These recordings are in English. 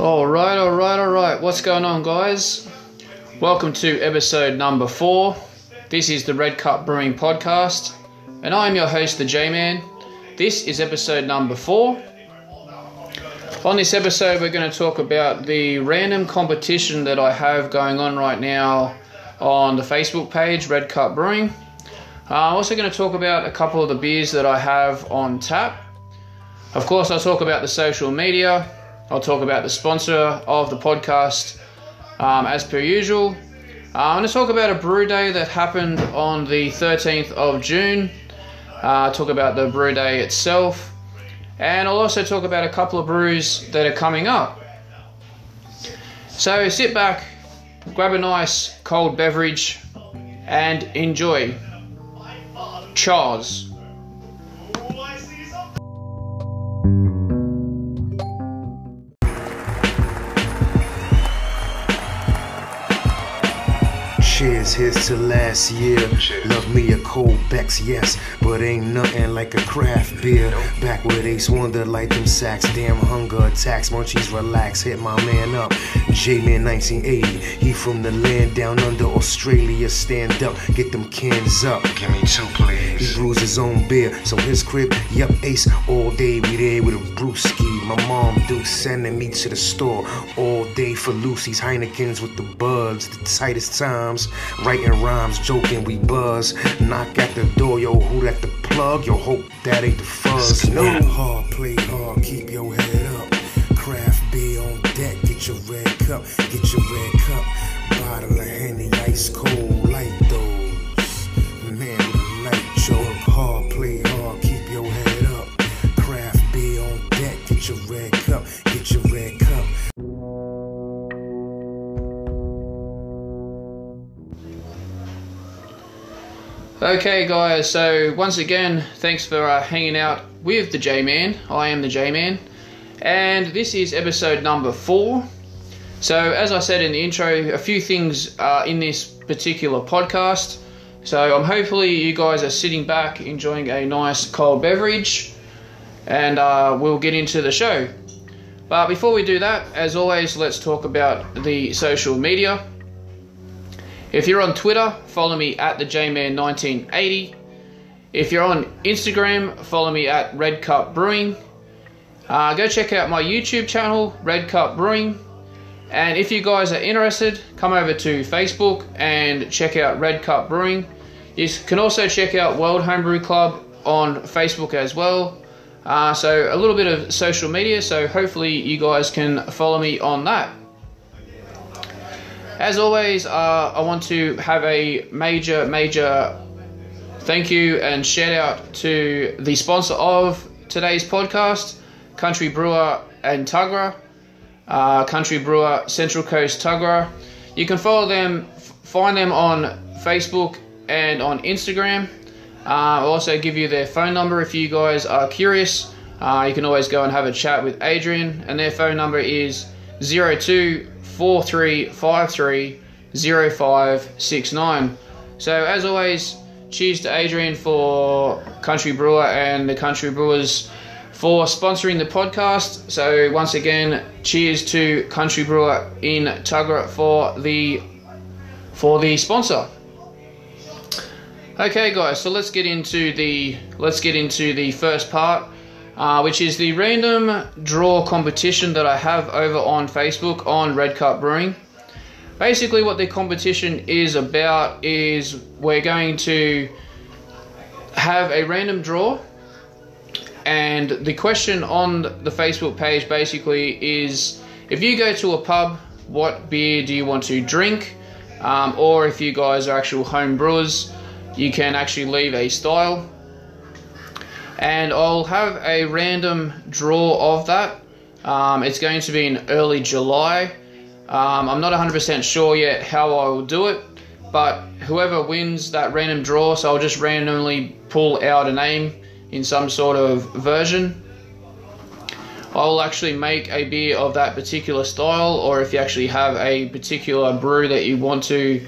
All right, all right, all right. What's going on, guys? Welcome to episode number four. This is the Red Cup Brewing Podcast, and I'm your host, the J Man. This is episode number four. On this episode, we're going to talk about the random competition that I have going on right now on the Facebook page, Red Cup Brewing. Uh, I'm also going to talk about a couple of the beers that I have on tap. Of course, I'll talk about the social media. I'll talk about the sponsor of the podcast um, as per usual. Uh, I'm going to talk about a brew day that happened on the 13th of June. Uh, talk about the brew day itself. And I'll also talk about a couple of brews that are coming up. So sit back, grab a nice cold beverage, and enjoy. Charles. Here's to last year. Love me a cold Beck's, yes, but ain't nothing like a craft beer. Back with Ace Wonder, like them sacks. Damn hunger attacks, munchies relax. Hit my man up. J-Man 1980, he from the land down under Australia. Stand up, get them cans up. Give me two, please. He brews his own beer, so his crib, yup, Ace, all day we there with a brewski. My mom do sending me to the store all day for Lucy's Heinekens with the buds, the tightest times. Writing rhymes, joking, we buzz. Knock at the door, yo, who that the plug? Yo, hope that ain't the fuzz. No hard, play hard, keep your head up. Craft beer on deck, get your red cup, get your red cup. Bottle of Henny, ice cold, like those. Man light joke, hard, play hard, keep your head up. Craft beer on deck, get your red cup, get your red cup. Okay, guys, so once again, thanks for uh, hanging out with the J Man. I am the J Man, and this is episode number four. So, as I said in the intro, a few things uh, in this particular podcast. So, I'm hopefully you guys are sitting back enjoying a nice cold beverage, and uh, we'll get into the show. But before we do that, as always, let's talk about the social media. If you're on Twitter, follow me at the JMan1980. If you're on Instagram, follow me at Red Cup Brewing. Uh, go check out my YouTube channel, Red Cup Brewing. And if you guys are interested, come over to Facebook and check out Red Cup Brewing. You can also check out World Homebrew Club on Facebook as well. Uh, so a little bit of social media, so hopefully you guys can follow me on that. As always, uh, I want to have a major, major thank you and shout out to the sponsor of today's podcast, Country Brewer and Tuggerah. Uh, Country Brewer Central Coast Tuggerah. You can follow them, find them on Facebook and on Instagram. Uh, I'll also give you their phone number if you guys are curious. Uh, you can always go and have a chat with Adrian, and their phone number is 02 4353 0569. So, as always, cheers to Adrian for Country Brewer and the Country Brewers for sponsoring the podcast. So, once again, cheers to Country Brewer in Tuggerah for the for the sponsor. Okay, guys, so let's get into the let's get into the first part, uh, which is the random draw competition that I have over on Facebook on Red Cup Brewing. Basically, what the competition is about is we're going to have a random draw, and the question on the Facebook page basically is if you go to a pub, what beer do you want to drink? Um, or if you guys are actual home brewers, you can actually leave a style. And I'll have a random draw of that. Um, it's going to be in early July. Um, I'm not 100% sure yet how I will do it, but whoever wins that random draw, so I'll just randomly pull out a name in some sort of version. I will actually make a beer of that particular style, or if you actually have a particular brew that you want to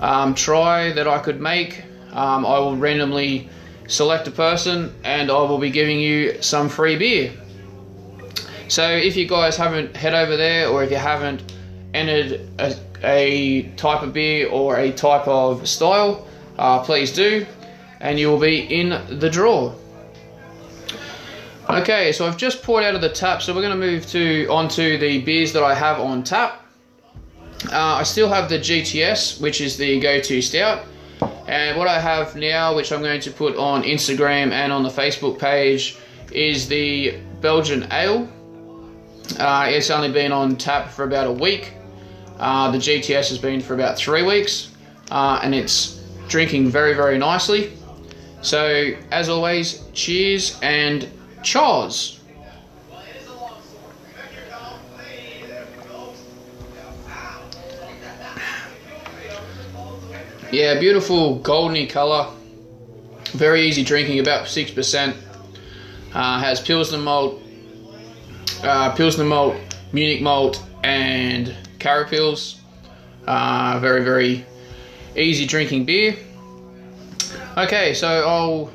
um, try that I could make, um, I will randomly select a person and I will be giving you some free beer. So if you guys haven't head over there, or if you haven't entered a, a type of beer or a type of style, uh, please do, and you will be in the draw. Okay, so I've just poured out of the tap, so we're going to move to onto the beers that I have on tap. Uh, I still have the GTS, which is the go-to stout. And what I have now, which I'm going to put on Instagram and on the Facebook page, is the Belgian Ale. Uh, it's only been on tap for about a week. Uh, the GTS has been for about three weeks, uh, and it's drinking very, very nicely. So, as always, cheers and chars. Yeah, beautiful goldeny colour. Very easy drinking, about 6%. Uh, has Pilsner malt, uh, Pilsner malt, Munich malt, and Carapils. Uh, very, very easy drinking beer. Okay, so I'll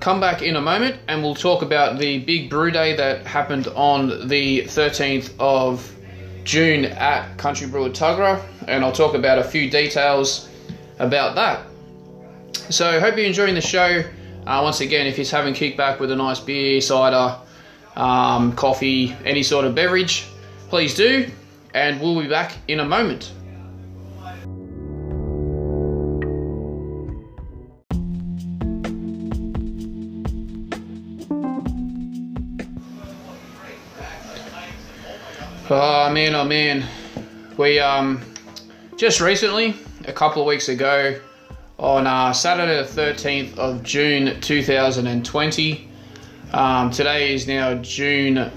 come back in a moment and we'll talk about the big brew day that happened on the 13th of June at Country Brewer Tuggerah. and I'll talk about a few details about that. So, hope you're enjoying the show. Uh, once again, if you're having kickback with a nice beer, cider, um, coffee, any sort of beverage, please do, and we'll be back in a moment. Oh man, oh man, we um just recently a couple of weeks ago on uh, Saturday the 13th of June 2020. Um, today is now June,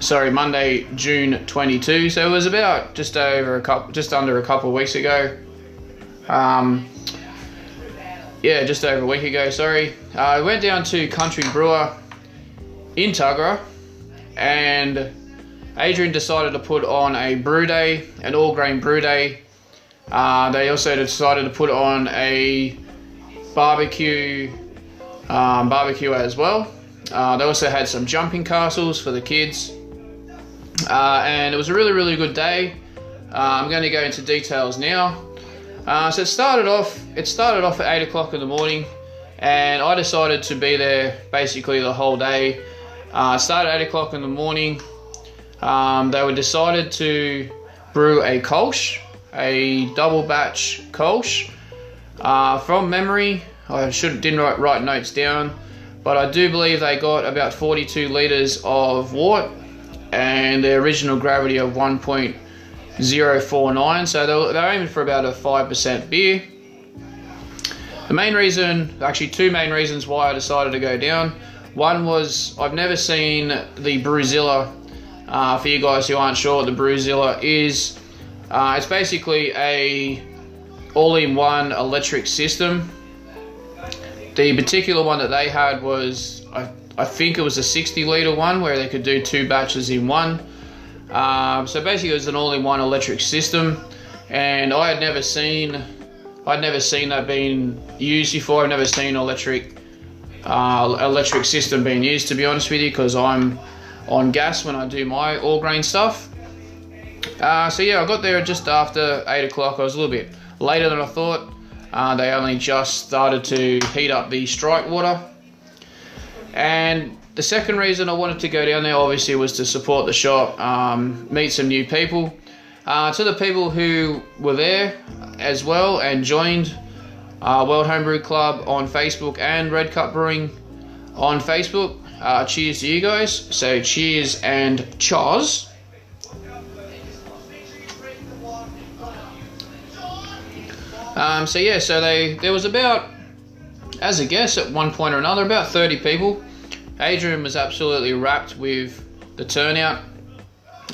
sorry, Monday, June 22. So it was about just over a couple, just under a couple of weeks ago. Um, yeah, just over a week ago. Sorry, uh, I went down to Country Brewer in Tuggerah, and Adrian decided to put on a brew day, an all grain brew day uh, they also decided to put on a barbecue um, barbecue as well. Uh, they also had some jumping castles for the kids, uh, and it was a really really good day. Uh, I'm going to go into details now. Uh, so it started off. It started off at eight o'clock in the morning, and I decided to be there basically the whole day. Uh, started at eight o'clock in the morning. Um, they were decided to brew a Kolsch a double batch Kolsch. Uh, from memory, I should didn't write, write notes down, but I do believe they got about 42 liters of wort and the original gravity of 1.049. So they're, they're aiming for about a 5% beer. The main reason, actually, two main reasons why I decided to go down. One was I've never seen the Brewzilla. Uh, for you guys who aren't sure what the Brewzilla is, uh, it's basically a all-in-one electric system. The particular one that they had was, I, I think it was a 60 litre one where they could do two batches in one. Um, so basically, it was an all-in-one electric system, and I had never seen, I'd never seen that being used before. I've never seen electric, uh, electric system being used. To be honest with you, because I'm on gas when I do my all grain stuff. Uh, so yeah, I got there just after 8 o'clock. I was a little bit later than I thought. Uh, they only just started to heat up the strike water. And the second reason I wanted to go down there obviously was to support the shop, um, meet some new people. Uh, to the people who were there as well and joined uh, World Homebrew Club on Facebook and Red Cup Brewing on Facebook. Uh, cheers to you guys. So cheers and chars. Um, so yeah, so they there was about, as a guess, at one point or another, about 30 people. Adrian was absolutely wrapped with the turnout.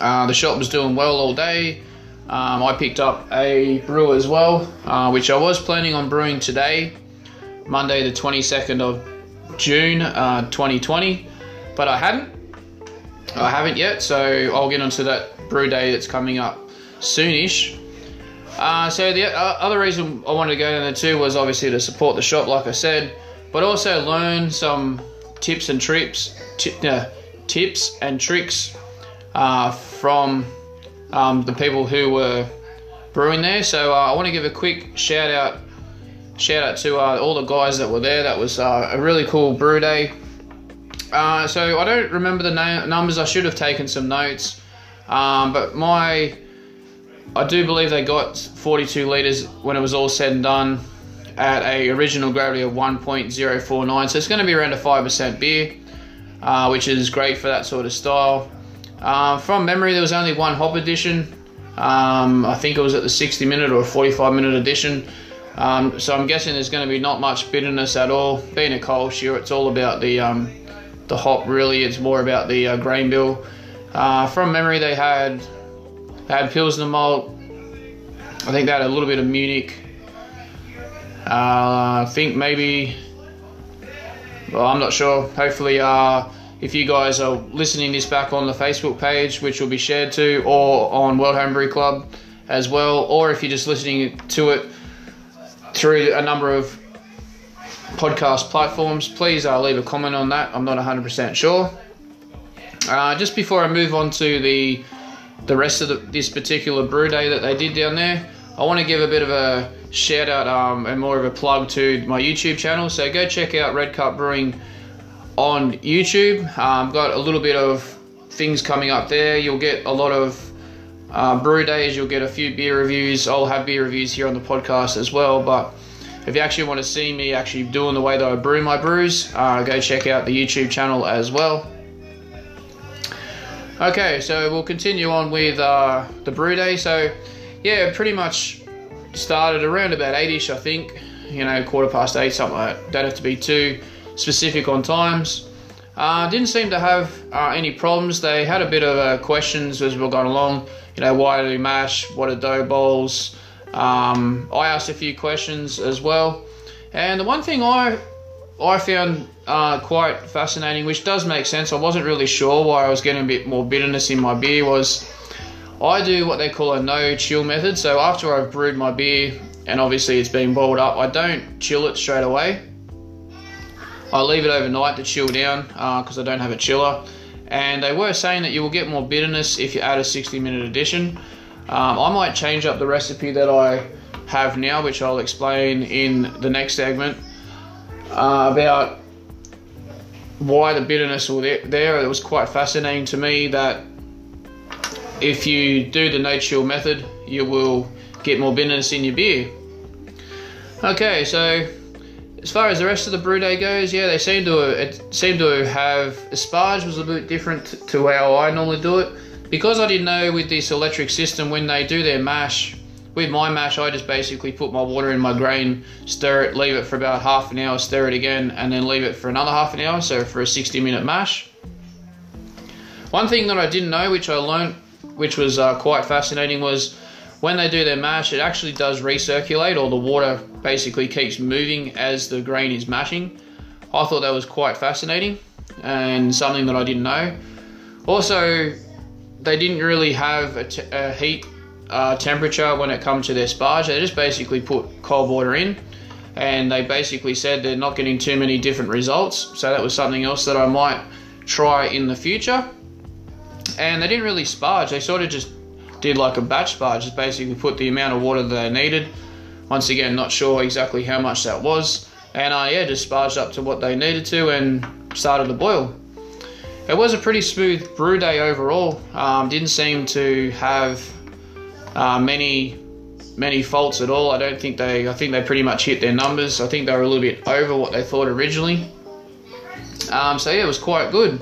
Uh, the shop was doing well all day. Um, I picked up a brew as well, uh, which I was planning on brewing today, Monday the 22nd of June uh, 2020, but I hadn't. I haven't yet, so I'll get onto that brew day that's coming up soonish. Uh, so the uh, other reason I wanted to go down there too was obviously to support the shop, like I said, but also learn some tips and trips, t- uh, tips and tricks uh, from um, the people who were brewing there. So uh, I want to give a quick shout out shout out to all the guys that were there. That was a really cool brew day. So I don't remember the na- numbers. I should have taken some notes, um, but my I do believe they got 42 liters when it was all said and done at a original gravity of 1.049. So it's going to be around a five percent beer, uh, which is great for that sort of style. Uh, from memory, there was only one hop edition. Um, I think it was at the 60 minute or 45 minute edition. Um, so I'm guessing there's going to be not much bitterness at all. Being a Kolsch, it's all about the um, the hop. Really, it's more about the uh, grain bill. Uh, from memory, they had they had Pilsner malt. I think they had a little bit of Munich. Uh, I think maybe. Well, I'm not sure. Hopefully, uh, if you guys are listening this back on the Facebook page, which will be shared to, or on World Homebrew Club as well, or if you're just listening to it through a number of podcast platforms, please uh, leave a comment on that. I'm not 100% sure. Uh, just before I move on to the the rest of the, this particular brew day that they did down there, I want to give a bit of a shout out um, and more of a plug to my YouTube channel. So go check out Red Cup Brewing on YouTube. Um, got a little bit of things coming up there. You'll get a lot of uh, brew days. You'll get a few beer reviews. I'll have beer reviews here on the podcast as well. But if you actually want to see me actually doing the way that I brew my brews, uh, go check out the YouTube channel as well. Okay, so we'll continue on with uh, the brew day. So, yeah, pretty much started around about 8ish, I think. You know, quarter past 8, something like that. Don't have to be too specific on times. Uh, didn't seem to have uh, any problems. They had a bit of uh, questions as we were going along. You know, why do we mash? What are dough balls? Um, I asked a few questions as well. And the one thing I I found uh, quite fascinating, which does make sense. I wasn't really sure why I was getting a bit more bitterness in my beer. Was I do what they call a no chill method. So after I've brewed my beer and obviously it's been boiled up, I don't chill it straight away. I leave it overnight to chill down because uh, I don't have a chiller. And they were saying that you will get more bitterness if you add a 60 minute addition. Um, I might change up the recipe that I have now, which I'll explain in the next segment uh, about why the bitterness was there. It was quite fascinating to me that if you do the no chill method, you will get more bitterness in your beer. Okay, so as far as the rest of the brew day goes, yeah, they seem to it seemed to have asparge was a bit different to how I normally do it because I didn't know with this electric system when they do their mash with my mash, I just basically put my water in my grain, stir it, leave it for about half an hour, stir it again, and then leave it for another half an hour, so for a 60 minute mash. One thing that I didn't know, which I learned, which was uh, quite fascinating, was when they do their mash, it actually does recirculate, or the water basically keeps moving as the grain is mashing. I thought that was quite fascinating and something that I didn't know. Also, they didn't really have a, t- a heat uh, temperature when it comes to their sparge. They just basically put cold water in and they basically said they're not getting too many different results. So that was something else that I might try in the future. And they didn't really sparge, they sort of just did like a batch sparge, just basically put the amount of water that they needed. Once again, not sure exactly how much that was. And uh, yeah, just sparged up to what they needed to and started to boil. It was a pretty smooth brew day overall. Um, didn't seem to have uh, many many faults at all. I don't think they. I think they pretty much hit their numbers. I think they were a little bit over what they thought originally. Um, so yeah, it was quite good.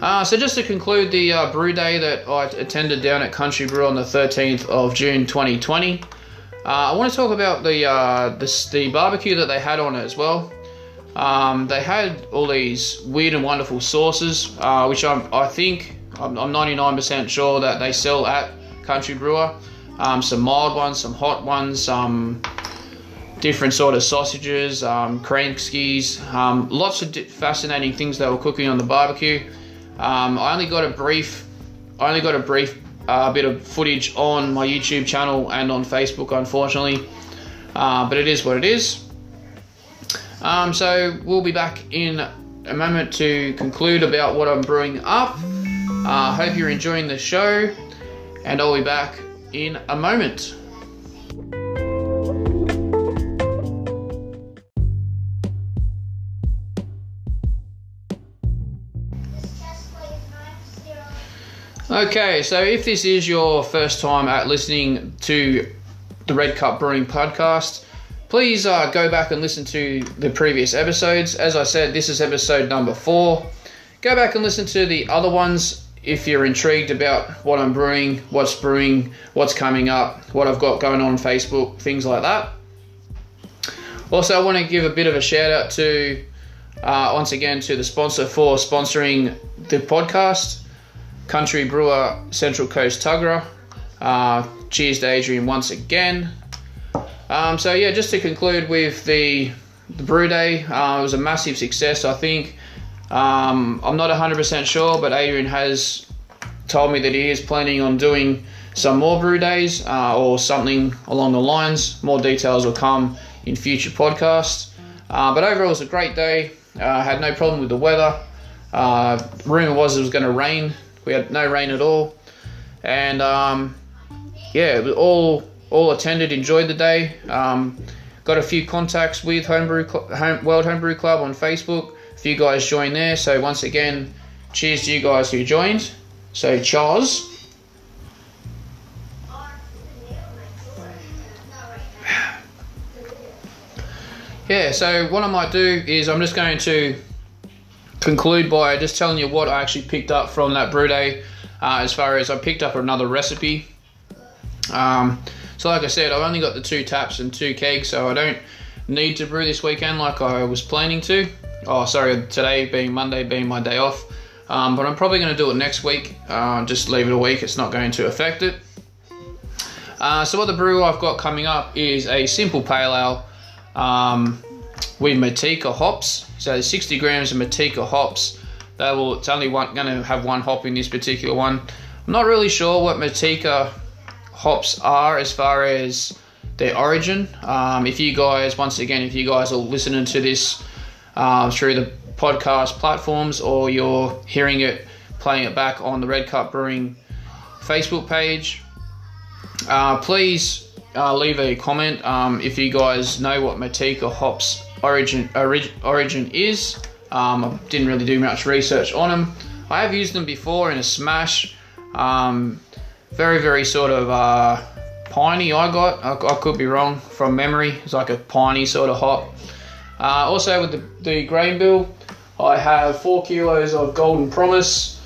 Uh, so just to conclude the uh, brew day that I attended down at Country Brew on the 13th of June 2020, uh, I want to talk about the, uh, the, the barbecue that they had on it as well. Um, they had all these weird and wonderful sauces, uh, which I'm, I think I'm, I'm 99% sure that they sell at country brewer. Um, some mild ones, some hot ones, some different sort of sausages, um, skis, um, lots of fascinating things they were cooking on the barbecue. Um, I only got a brief, I only got a brief uh, bit of footage on my YouTube channel and on Facebook, unfortunately. Uh, but it is what it is. Um, so we'll be back in a moment to conclude about what I'm brewing up. Uh, hope you're enjoying the show, and I'll be back in a moment. Okay, so if this is your first time at listening to the Red Cup Brewing podcast, please uh, go back and listen to the previous episodes. As I said, this is episode number four. Go back and listen to the other ones if you're intrigued about what I'm brewing, what's brewing, what's coming up, what I've got going on Facebook, things like that. Also, I want to give a bit of a shout out to, uh, once again, to the sponsor for sponsoring the podcast. Country Brewer Central Coast Tuggerah. Uh, cheers to Adrian once again. Um, so yeah, just to conclude with the the brew day, uh, it was a massive success. I think um, I'm not 100% sure, but Adrian has told me that he is planning on doing some more brew days uh, or something along the lines. More details will come in future podcasts. Uh, but overall, it was a great day. Uh, had no problem with the weather. Uh, rumor was it was going to rain we had no rain at all, and um, yeah, all all attended, enjoyed the day. Um, got a few contacts with Homebrew Home, World Homebrew Club on Facebook. A you guys join there. So once again, cheers to you guys who joined. So Charles. Yeah, so what I might do is I'm just going to conclude by just telling you what I actually picked up from that brew day. Uh, as far as I picked up another recipe. Um, so, like I said, I've only got the two taps and two kegs, so I don't need to brew this weekend like I was planning to. Oh, sorry, today being Monday, being my day off. Um, but I'm probably going to do it next week. Uh, just leave it a week, it's not going to affect it. Uh, so, what the brew I've got coming up is a simple pale ale. Um, with Motueka hops. So 60 grams of Motueka hops. They will. It's only one going to have one hop in this particular one. I'm not really sure what Motueka hops are as far as their origin. Um, if you guys, once again, if you guys are listening to this uh, through the podcast platforms or you're hearing it, playing it back on the Red Cup Brewing Facebook page, uh, please uh, leave a comment um, if you guys know what Motueka hops origin orig, origin is. Um, I didn't really do much research on them. I have used them before in a smash. Um, very very sort of uh, piney. I got. I, I, could be wrong from memory. It's like a piney sort of hop. Uh, also with the, the grain bill, I have four kilos of Golden Promise,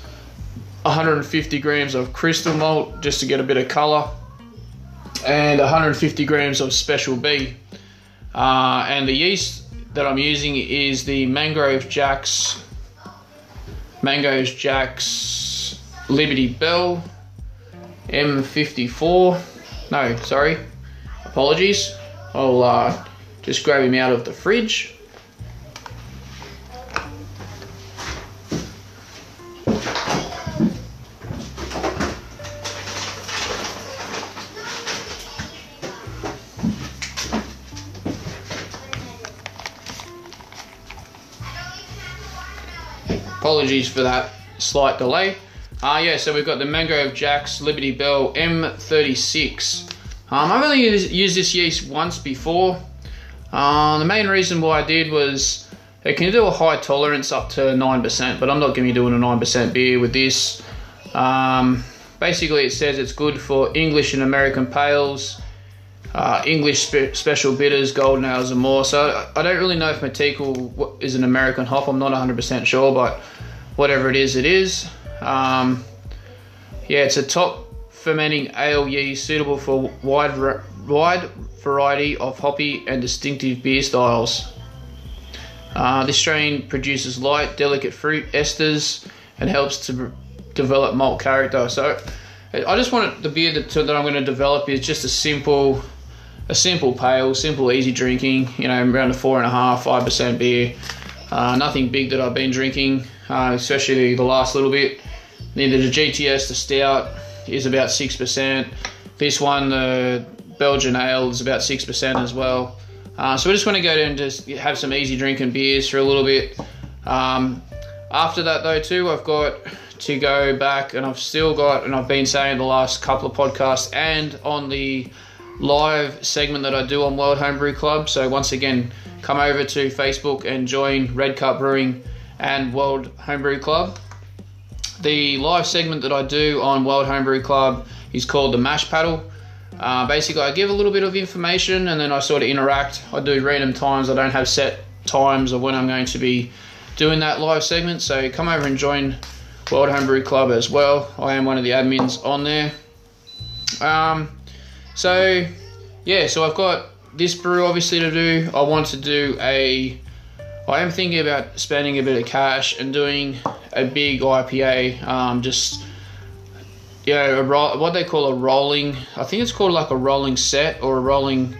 150 grams of crystal malt just to get a bit of colour, and 150 grams of Special B. Uh, and the yeast that I'm using is the Mangrove Jacks Mangoes Jacks Liberty Bell M54. No, sorry. Apologies. I'll uh, just grab him out of the fridge. Apologies for that slight delay. Uh, yeah, so we've got the Mangrove Jacks Liberty Bell M36. Um, I've only used, used, this yeast once before. Uh, the main reason why I did was it can do a high tolerance up to 9%, but I'm not going to be doing a 9% beer with this. Um, basically, it says it's good for English and American pales, uh, English spe- special bitters, golden ales, and more. So I don't really know if Motueka is an American hop. I'm not 100% sure, but whatever it is, it is. Um, yeah, it's a top fermenting ale yeast suitable for wide wide variety of hoppy and distinctive beer styles. Uh, this strain produces light, delicate fruit esters and helps to develop malt character. So, I just wanted the beer that, that I'm going to develop is just a simple a simple pale, simple, easy drinking. You know, around a four and a half, five percent beer. Uh, nothing big that I've been drinking, uh, especially the last little bit. Neither the GTS, the stout is about six percent. This one, the Belgian ale, is about six percent as well. Uh, so we just want to go down and just have some easy drinking beers for a little bit. Um, after that, though, too, I've got to go back, and I've still got, and I've been saying the last couple of podcasts and on the live segment that I do on World Homebrew Club. So once again, come over to Facebook and join Red Cup Brewing and World Homebrew Club. The live segment that I do on World Homebrew Club is called the Mash Paddle. Uh, basically, I give a little bit of information and then I sort of interact. I do random times. I don't have set times of when I'm going to be doing that live segment. So come over and join World Homebrew Club as well. I am one of the admins on there. Um, so yeah, so I've got this brew obviously to do. I want to do a. I am thinking about spending a bit of cash and doing a big IPA. Um, just yeah, ro- what they call a rolling. I think it's called like a rolling set or a rolling.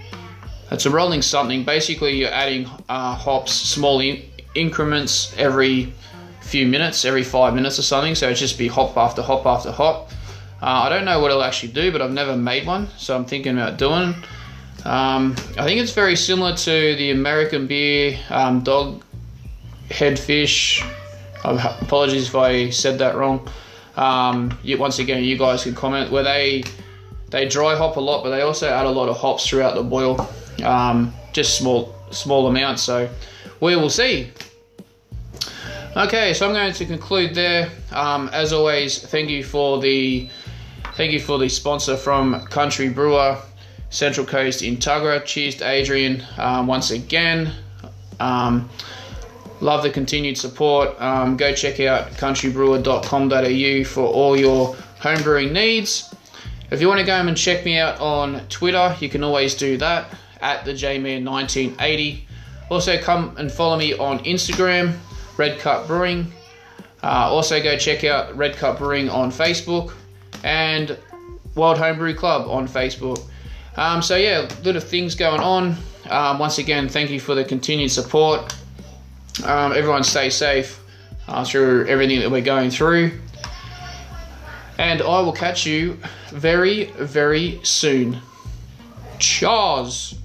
It's a rolling something. Basically, you're adding uh, hops, small in- increments every few minutes, every five minutes or something. So it's just be hop after hop after hop. Uh, I don't know what it'll actually do, but I've never made one, so I'm thinking about doing. Um, I think it's very similar to the American beer um, dog head fish. Apologies if I said that wrong. Um, you, once again, you guys can comment where they they dry hop a lot, but they also add a lot of hops throughout the boil, um, just small small amounts. So we will see. Okay, so I'm going to conclude there. Um, as always, thank you for the thank you for the sponsor from Country Brewer Central Coast in Tuggerah. Cheers to Adrian um, once again. Um, love the continued support. Um, go check out countrybrewer.com.au for all your homebrewing needs. If you want to go and check me out on Twitter, you can always do that at the JMan1980. Also, come and follow me on Instagram, Red Cup Brewing. Uh, also, go check out Red Cup Brewing on Facebook and World Homebrew Club on Facebook. Um, so yeah, a lot of things going on. Um, once again, thank you for the continued support. Um, everyone stay safe uh, through everything that we're going through. And I will catch you very, very soon. Cheers.